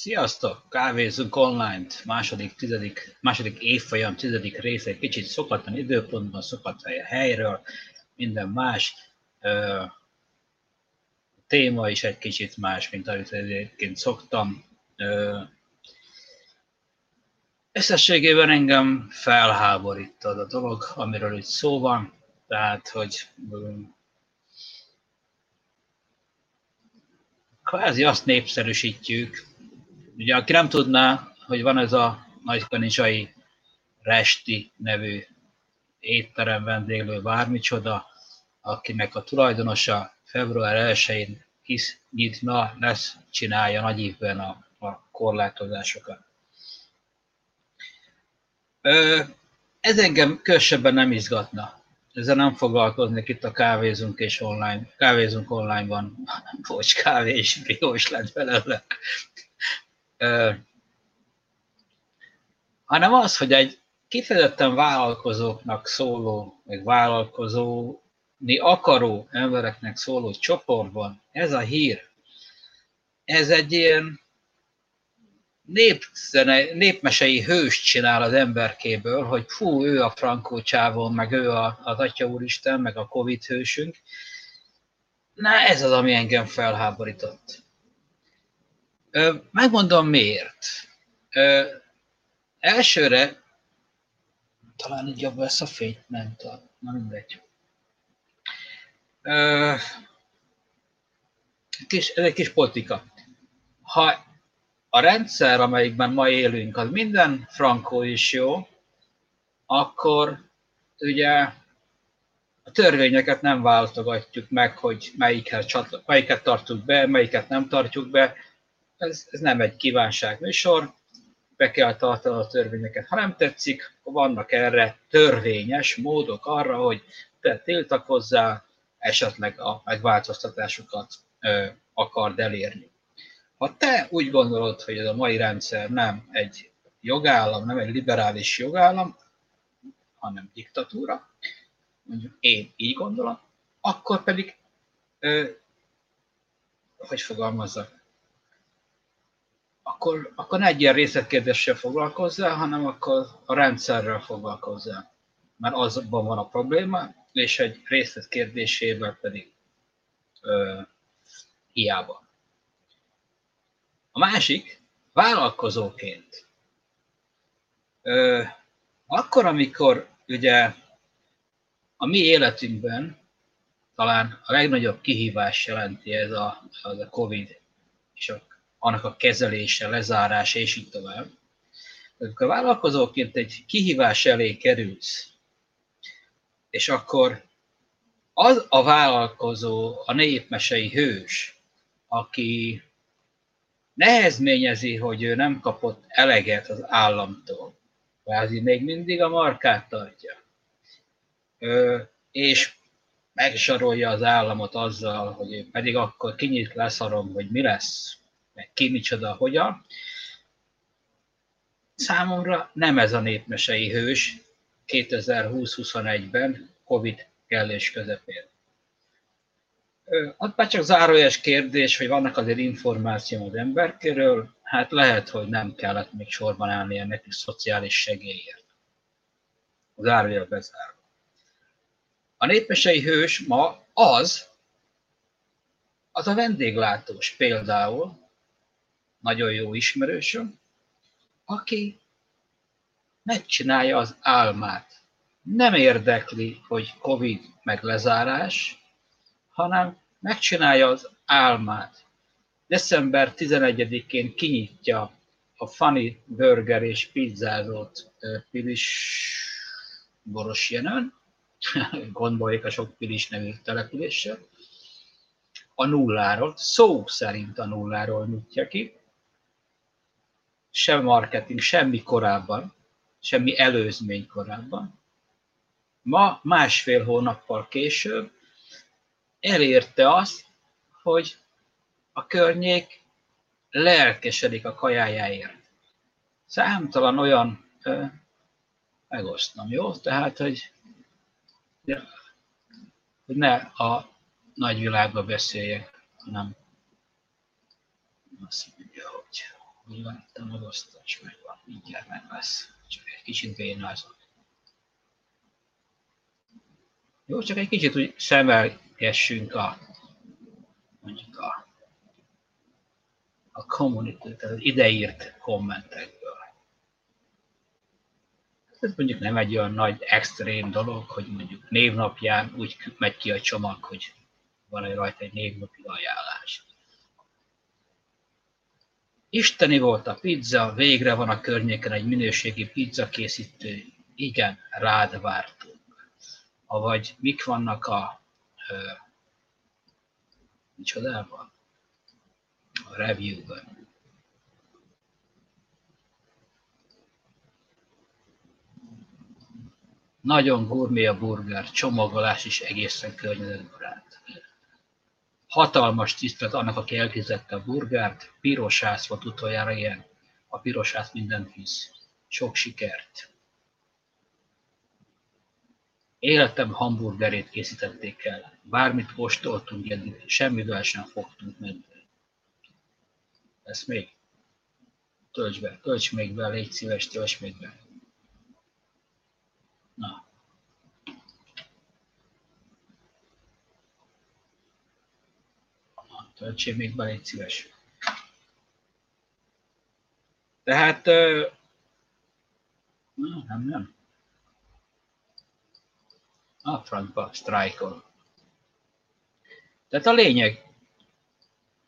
Sziasztok! Kávézunk online második, tizedik, második évfolyam, tizedik része, egy kicsit szokatlan időpontban, szokatlan helyről, minden más. Ö, téma is egy kicsit más, mint amit egyébként szoktam. Ö, összességében engem felháborít a dolog, amiről itt szó van, tehát, hogy kvázi azt népszerűsítjük, Ugye, aki nem tudná, hogy van ez a nagykanicsai Resti nevű étterem vendéglő bármicsoda, akinek a tulajdonosa február 1-én kis nyitna, lesz, csinálja nagy évben a, a korlátozásokat. Ö, ez engem kösebben nem izgatna. Ezzel nem foglalkoznék itt a kávézunk és online. Kávézunk online van, bocs, kávé és biós lett belőle hanem az, hogy egy kifejezetten vállalkozóknak szóló, meg vállalkozóni akaró embereknek szóló csoportban ez a hír, ez egy ilyen népzene, népmesei hőst csinál az emberkéből, hogy fú, ő a Frankó csávon, meg ő a, az Atya Úristen, meg a Covid hősünk. Na, ez az, ami engem felháborított. Megmondom miért. Elsőre, talán így jobb lesz a fény, nem tudom, na mindegy. Kis, ez egy kis politika. Ha a rendszer, amelyikben ma élünk, az minden frankó is jó, akkor ugye a törvényeket nem váltogatjuk meg, hogy melyiket, melyiket tartjuk be, melyiket nem tartjuk be, ez, ez nem egy kívánság műsor, be kell tartani a törvényeket. Ha nem tetszik, vannak erre törvényes módok arra, hogy te tiltakozzál, esetleg a megváltoztatásokat ö, akard elérni. Ha te úgy gondolod, hogy ez a mai rendszer nem egy jogállam, nem egy liberális jogállam, hanem diktatúra, mondjuk én így gondolom, akkor pedig, ö, hogy fogalmazzak, akkor, akkor ne egy ilyen részletkérdéssel foglalkozzál, hanem akkor a rendszerrel foglalkozzál. Mert azban van a probléma, és egy részletkérdésével pedig ö, hiába. A másik, vállalkozóként. Ö, akkor, amikor ugye a mi életünkben talán a legnagyobb kihívás jelenti ez a, az a COVID és a annak a kezelése, lezárása, és így tovább. Amikor a vállalkozóként egy kihívás elé kerülsz, és akkor az a vállalkozó, a népmesei hős, aki nehezményezi, hogy ő nem kapott eleget az államtól, kvázi még mindig a markát tartja, ö, és megzsarolja az államot azzal, hogy ő pedig akkor kinyit leszarom, hogy mi lesz, meg ki micsoda, hogyan. Számomra nem ez a népmesei hős 2020-21-ben Covid kellés közepén. Ott már csak zárójeles kérdés, hogy vannak azért információ az emberkéről, hát lehet, hogy nem kellett még sorban állni ennek is szociális segélyért. Zárójel bezárva. A népmesei hős ma az, az a vendéglátós például, nagyon jó ismerősöm, aki megcsinálja az álmát. Nem érdekli, hogy Covid meg lezárás, hanem megcsinálja az álmát. December 11-én kinyitja a Funny Burger és pizzázót Pilis Boros Jenön, gondoljuk a sok Pilis nevű településsel, a nulláról, szó szerint a nulláról nyitja ki, sem marketing, semmi korábban, semmi előzmény korábban. Ma, másfél hónappal később elérte azt, hogy a környék lelkesedik a kajájáért. Számtalan olyan, ö, megosztom, jó? Tehát, hogy, hogy ne a nagyvilágba beszéljek, hanem azt mondja, van itt a megosztás, megvan, mindjárt meg lesz. Csak egy kicsit bénázok. Jó, csak egy kicsit úgy szemelgessünk a mondjuk a, a community, tehát ideírt kommentekből. Ez mondjuk nem egy olyan nagy extrém dolog, hogy mondjuk névnapján úgy megy ki a csomag, hogy van egy rajta egy névnapi ajánlás. Isteni volt a pizza, végre van a környéken egy minőségi pizza készítő. Igen, rád vártunk. Avagy mik vannak a ö, micsodában? A review-ben. Nagyon gurmé a burger, csomagolás is egészen környezetbarát. Hatalmas tisztelet annak, aki elkészítette a burgert, piros ház volt utoljára ilyen. A piros ház mindent visz. Sok sikert! Életem hamburgerét készítették el. Bármit kóstoltunk eddig, semmivel sem fogtunk medve. Ezt még? Tölts be, tölts még be, légy szíves, tölts még be. Na. Töltsél még be, légy szíves. Tehát, nem, nem. A frankba sztrájkol. Tehát a lényeg,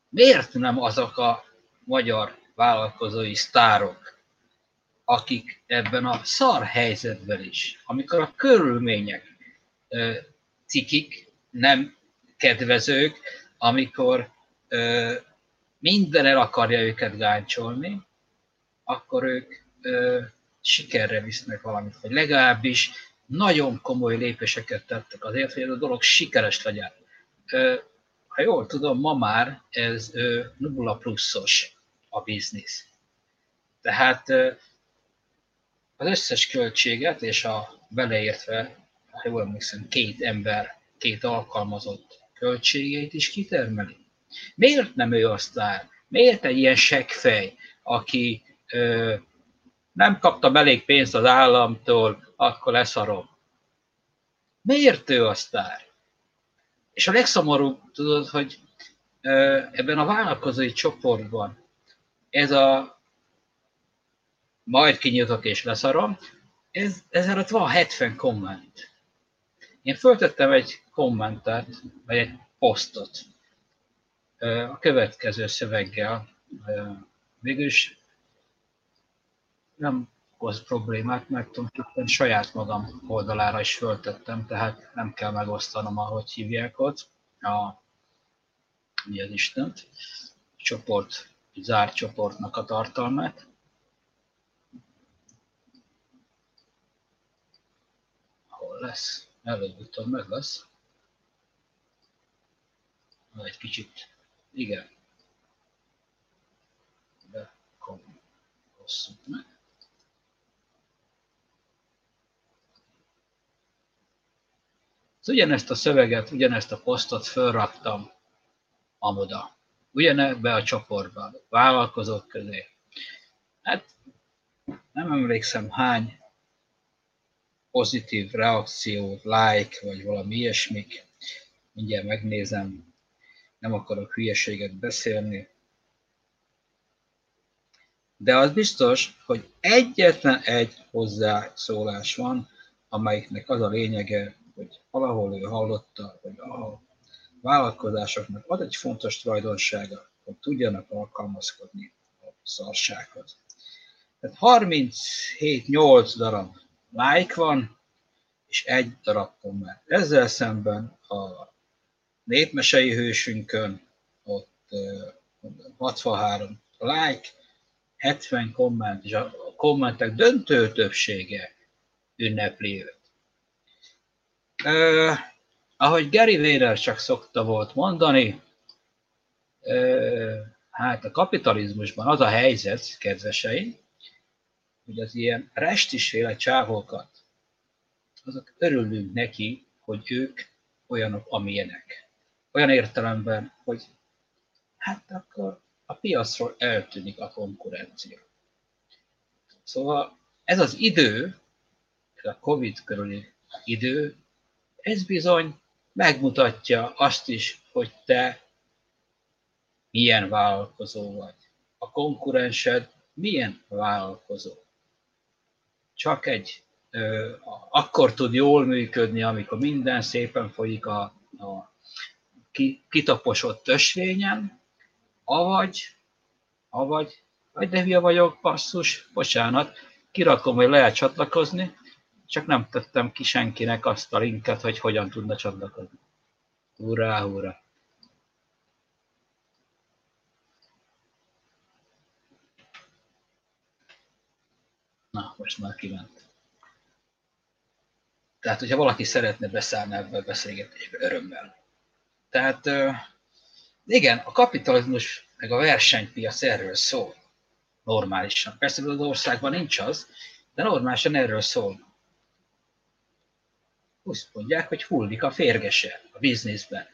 miért nem azok a magyar vállalkozói sztárok, akik ebben a szar helyzetben is, amikor a körülmények cikik, nem kedvezők, amikor ö, minden el akarja őket gáncsolni, akkor ők ö, sikerre visznek valamit, vagy legalábbis nagyon komoly lépéseket tettek azért, hogy ez a dolog sikeres legyen. Ö, ha jól tudom, ma már ez ö, nulla pluszos a biznisz. Tehát ö, az összes költséget, és a beleértve, ha jól emlékszem, két ember, két alkalmazott költségeit is kitermeli. Miért nem ő a sztár? Miért egy ilyen seggfej, aki ö, nem kapta elég pénzt az államtól, akkor leszarom. Miért ő a sztár? És a legszomorúbb, tudod, hogy ö, ebben a vállalkozói csoportban ez a majd kinyitok és leszarom, ez, ez alatt van 70 komment. Én föltettem egy kommentet, vagy egy posztot a következő szöveggel. Végülis nem okoz problémát, mert tulajdonképpen saját magam oldalára is föltettem, tehát nem kell megosztanom, ahogy hívják ott, a, mi Istent, csoport, zárt csoportnak a tartalmát. Hol lesz? Előbb-utóbb meg lesz. Egy kicsit, igen. De hosszú meg. ugyanezt a szöveget, ugyanezt a posztot fölraktam amoda. Ugyanebbe a csoportba, vállalkozók közé. Hát nem emlékszem hány pozitív reakciót, like, vagy valami ilyesmik. Mindjárt megnézem, nem akarok hülyeséget beszélni. De az biztos, hogy egyetlen egy hozzászólás van, amelyiknek az a lényege, hogy valahol ő hallotta, hogy a vállalkozásoknak ad egy fontos tulajdonsága, hogy tudjanak alkalmazkodni a szarsághoz. Tehát 37-8 darab like van, és egy darab komment. Ezzel szemben a népmesei hősünkön ott 63 like, 70 komment, és a kommentek döntő többsége ünnepli őt. Uh, ahogy Gary Véder csak szokta volt mondani, uh, hát a kapitalizmusban az a helyzet, kedvesei, hogy az ilyen restisféle csávókat, azok örülünk neki, hogy ők olyanok, amilyenek. Olyan értelemben, hogy hát akkor a piacról eltűnik a konkurencia. Szóval ez az idő, a Covid körüli idő, ez bizony megmutatja azt is, hogy te milyen vállalkozó vagy. A konkurensed milyen vállalkozó. Csak egy, ö, akkor tud jól működni, amikor minden szépen folyik a, a kitaposott ösvényen, avagy, avagy, vagy de vagyok, passzus, bocsánat, kirakom, hogy lehet csatlakozni, csak nem tettem ki senkinek azt a linket, hogy hogyan tudna csatlakozni. Hurrá, hurrá! Na, most már kiment. Tehát, hogyha valaki szeretne beszállni ebbe a beszélgetésbe, örömmel. Tehát, igen, a kapitalizmus meg a versenypiac erről szól. Normálisan. Persze az országban nincs az, de normálisan erről szól. Úgy mondják, hogy hullik a férgese a bizniszben.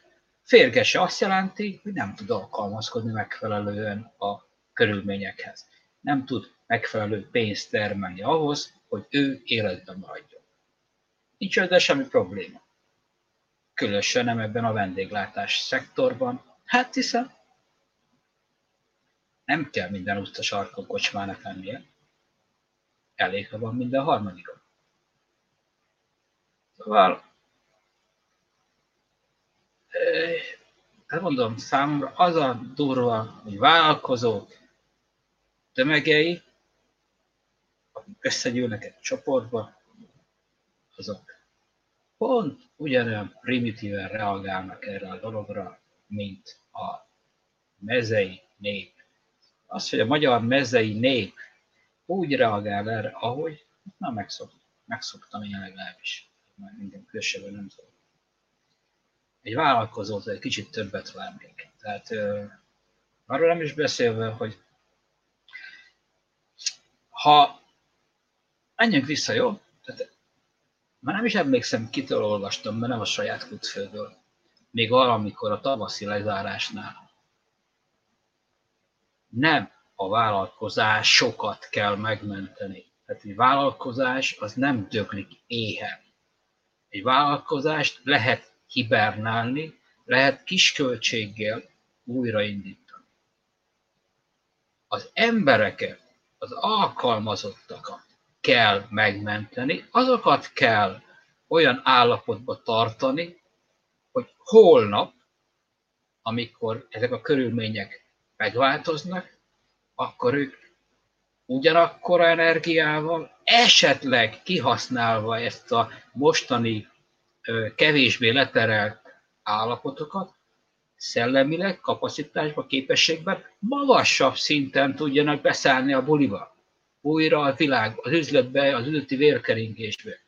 Férgese azt jelenti, hogy nem tud alkalmazkodni megfelelően a körülményekhez. Nem tud megfelelő pénzt termelni ahhoz, hogy ő életben maradjon. Nincs ezzel semmi probléma. Különösen nem ebben a vendéglátás szektorban. Hát hiszen nem kell minden utca sarkon kocsmának lennie. Elég, ha van minden harmadikon. Szóval, hát mondom, számomra az a durva, hogy vállalkozók tömegei, akik összegyűlnek egy csoportba, azok pont ugyanolyan primitíven reagálnak erre a dologra, mint a mezei nép. Az, hogy a magyar mezei nép úgy reagál erre, ahogy már megszoktam, megszoktam én legalábbis már minden külsőben nem tudom. Egy vállalkozót egy kicsit többet várnék. Tehát arról nem is beszélve, hogy ha menjünk vissza, jó? Már nem is emlékszem, kitől olvastam, mert nem a saját kutfőből. Még valamikor a tavaszi lezárásnál. Nem a vállalkozásokat kell megmenteni. Tehát egy vállalkozás az nem döglik éhen. Egy vállalkozást lehet hibernálni, lehet kisköltséggel újraindítani. Az embereket, az alkalmazottakat kell megmenteni, azokat kell olyan állapotba tartani, hogy holnap, amikor ezek a körülmények megváltoznak, akkor ők ugyanakkor energiával, esetleg kihasználva ezt a mostani kevésbé leterelt állapotokat, szellemileg, kapacitásban, képességben magasabb szinten tudjanak beszállni a buliba. Újra a világ, az üzletbe, az üzleti vérkeringésbe.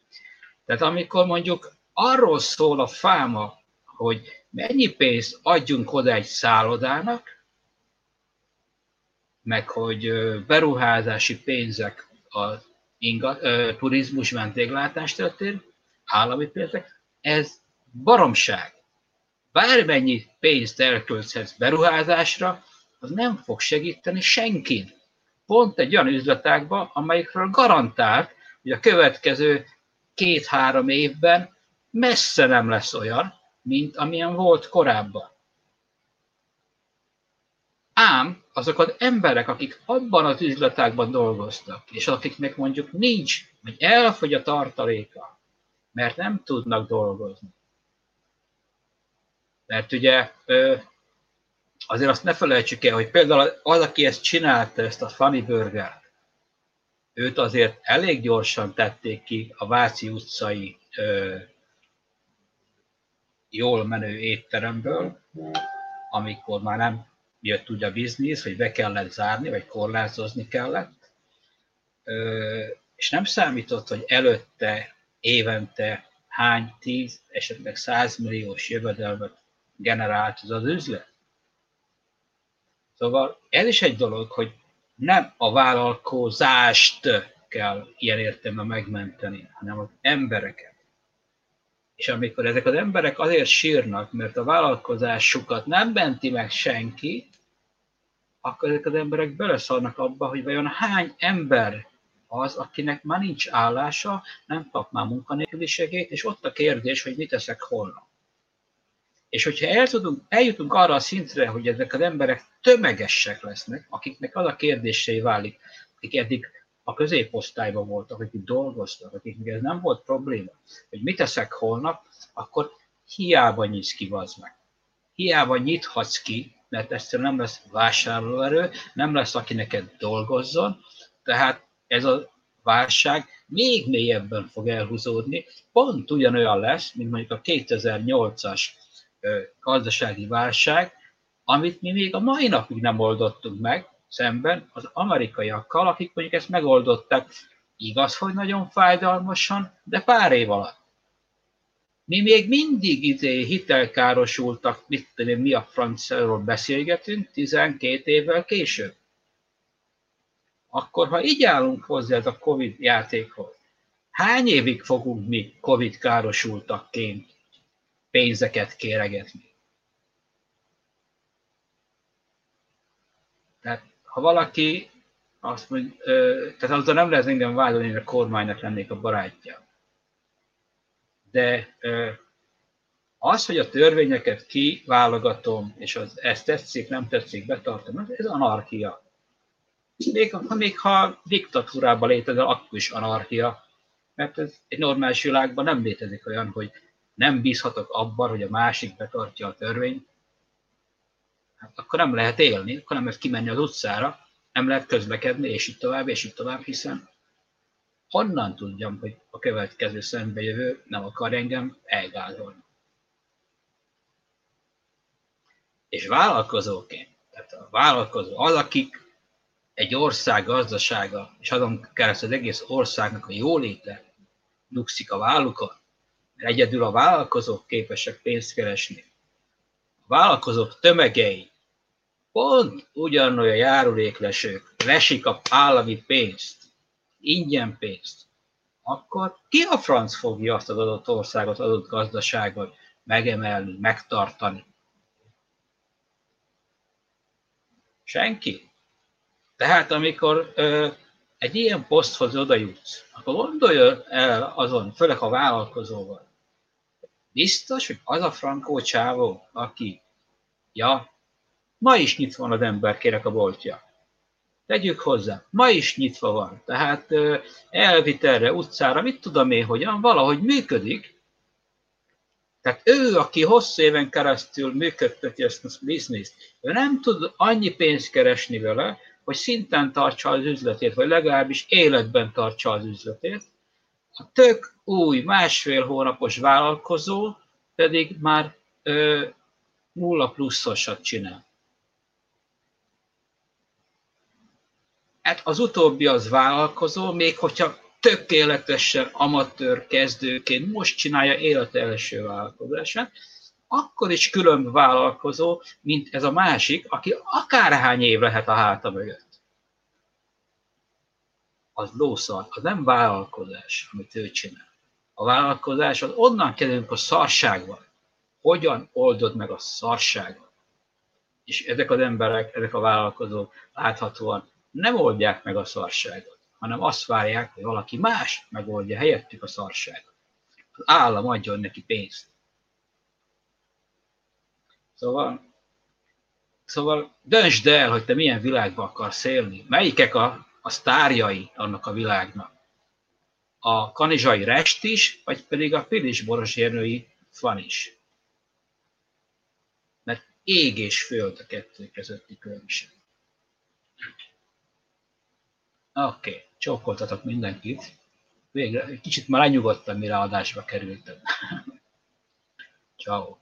Tehát amikor mondjuk arról szól a fáma, hogy mennyi pénzt adjunk oda egy szállodának, meg hogy beruházási pénzek a inga, turizmus vendéglátás területén, állami pénzek, ez baromság. Bármennyi pénzt elkölthetsz beruházásra, az nem fog segíteni senkin. Pont egy olyan üzletágban, amelyikről garantált, hogy a következő két-három évben messze nem lesz olyan, mint amilyen volt korábban. Ám azok az emberek, akik abban az üzletágban dolgoztak, és akiknek mondjuk nincs, vagy elfogy a tartaléka, mert nem tudnak dolgozni. Mert ugye azért azt ne felejtsük el, hogy például az, aki ezt csinálta, ezt a Funny burger őt azért elég gyorsan tették ki a Váci utcai ö, jól menő étteremből, amikor már nem jött úgy a biznisz, hogy be kellett zárni, vagy korlátozni kellett, és nem számított, hogy előtte évente hány tíz, esetleg százmilliós jövedelmet generált az az üzlet. Szóval ez is egy dolog, hogy nem a vállalkozást kell ilyen értelemben megmenteni, hanem az embereket. És amikor ezek az emberek azért sírnak, mert a vállalkozásukat nem menti meg senki, akkor ezek az emberek beleszarnak abba, hogy vajon hány ember az, akinek már nincs állása, nem kap már munkanélküliségét, és ott a kérdés, hogy mit teszek holnap. És hogyha el tudunk, eljutunk arra a szintre, hogy ezek az emberek tömegesek lesznek, akiknek az a kérdésé válik, akik eddig a középosztályban voltak, akik dolgoztak, akiknek ez nem volt probléma, hogy mit teszek holnap, akkor hiába nyitsz ki, vazd meg. Hiába nyithatsz ki, mert egyszerűen nem lesz vásárlóerő, nem lesz, aki neked dolgozzon, tehát ez a válság még mélyebben fog elhúzódni, pont ugyanolyan lesz, mint mondjuk a 2008-as gazdasági válság, amit mi még a mai napig nem oldottunk meg, szemben az amerikaiakkal, akik mondjuk ezt megoldották, igaz, hogy nagyon fájdalmasan, de pár év alatt. Mi még mindig izé hitelkárosultak, mit tudom mi a franciáról beszélgetünk, 12 évvel később. Akkor, ha így állunk hozzá ez a Covid játékhoz, hány évig fogunk mi Covid károsultakként pénzeket kéregetni? Tehát, ha valaki azt mondja, tehát azzal nem lehet engem vádolni, hogy a kormánynak lennék a barátja de az, hogy a törvényeket kiválogatom, és az, ezt tetszik, nem tetszik, betartom, ez anarchia. Még, ha, még ha diktatúrában létezel, akkor is anarchia. Mert ez egy normális világban nem létezik olyan, hogy nem bízhatok abban, hogy a másik betartja a törvényt. Hát akkor nem lehet élni, akkor nem lehet kimenni az utcára, nem lehet közlekedni, és így tovább, és így tovább, hiszen honnan tudjam, hogy a következő szembejövő nem akar engem elgázolni. És vállalkozóként, tehát a vállalkozó az, akik egy ország gazdasága, és azon keresztül az egész országnak a jóléte nyugszik a vállukon, egyedül a vállalkozók képesek pénzt keresni. A vállalkozók tömegei pont ugyanolyan járuléklesők, lesik a állami pénzt, ingyen pénzt, akkor ki a franc fogja azt az adott országot, adott gazdaságot megemelni, megtartani? Senki. Tehát amikor ö, egy ilyen poszthoz oda jutsz, akkor gondolj el azon, főleg a vállalkozóval, biztos, hogy az a frankó csávó, aki, ja, ma is nyitva van az ember, kérek a boltja. Tegyük hozzá, ma is nyitva van, tehát elvitelre, utcára, mit tudom én, hogyan, valahogy működik. Tehát ő, aki hosszú éven keresztül működteti ezt a bizniszt, ő nem tud annyi pénzt keresni vele, hogy szinten tartsa az üzletét, vagy legalábbis életben tartsa az üzletét. A tök új, másfél hónapos vállalkozó pedig már ö, nulla pluszosat csinál. Hát az utóbbi az vállalkozó, még hogyha tökéletesen amatőr kezdőként most csinálja élet első vállalkozását, akkor is külön vállalkozó, mint ez a másik, aki akárhány év lehet a háta mögött. Az lószar, az nem vállalkozás, amit ő csinál. A vállalkozás az onnan kezdünk a szarságban. Hogyan oldod meg a szarságot? És ezek az emberek, ezek a vállalkozók láthatóan nem oldják meg a szarságot, hanem azt várják, hogy valaki más megoldja helyettük a szarságot. Az állam adjon neki pénzt. Szóval, szóval döntsd el, hogy te milyen világba akarsz élni. Melyikek a, a sztárjai annak a világnak. A kanizsai rest is, vagy pedig a pilis borosérnői fan is. Mert ég és föld a kettő közötti különbség. Oké, okay. csókoltatok mindenkit. Végre, kicsit már lenyugodtam, mire adásba kerültem. Ciao.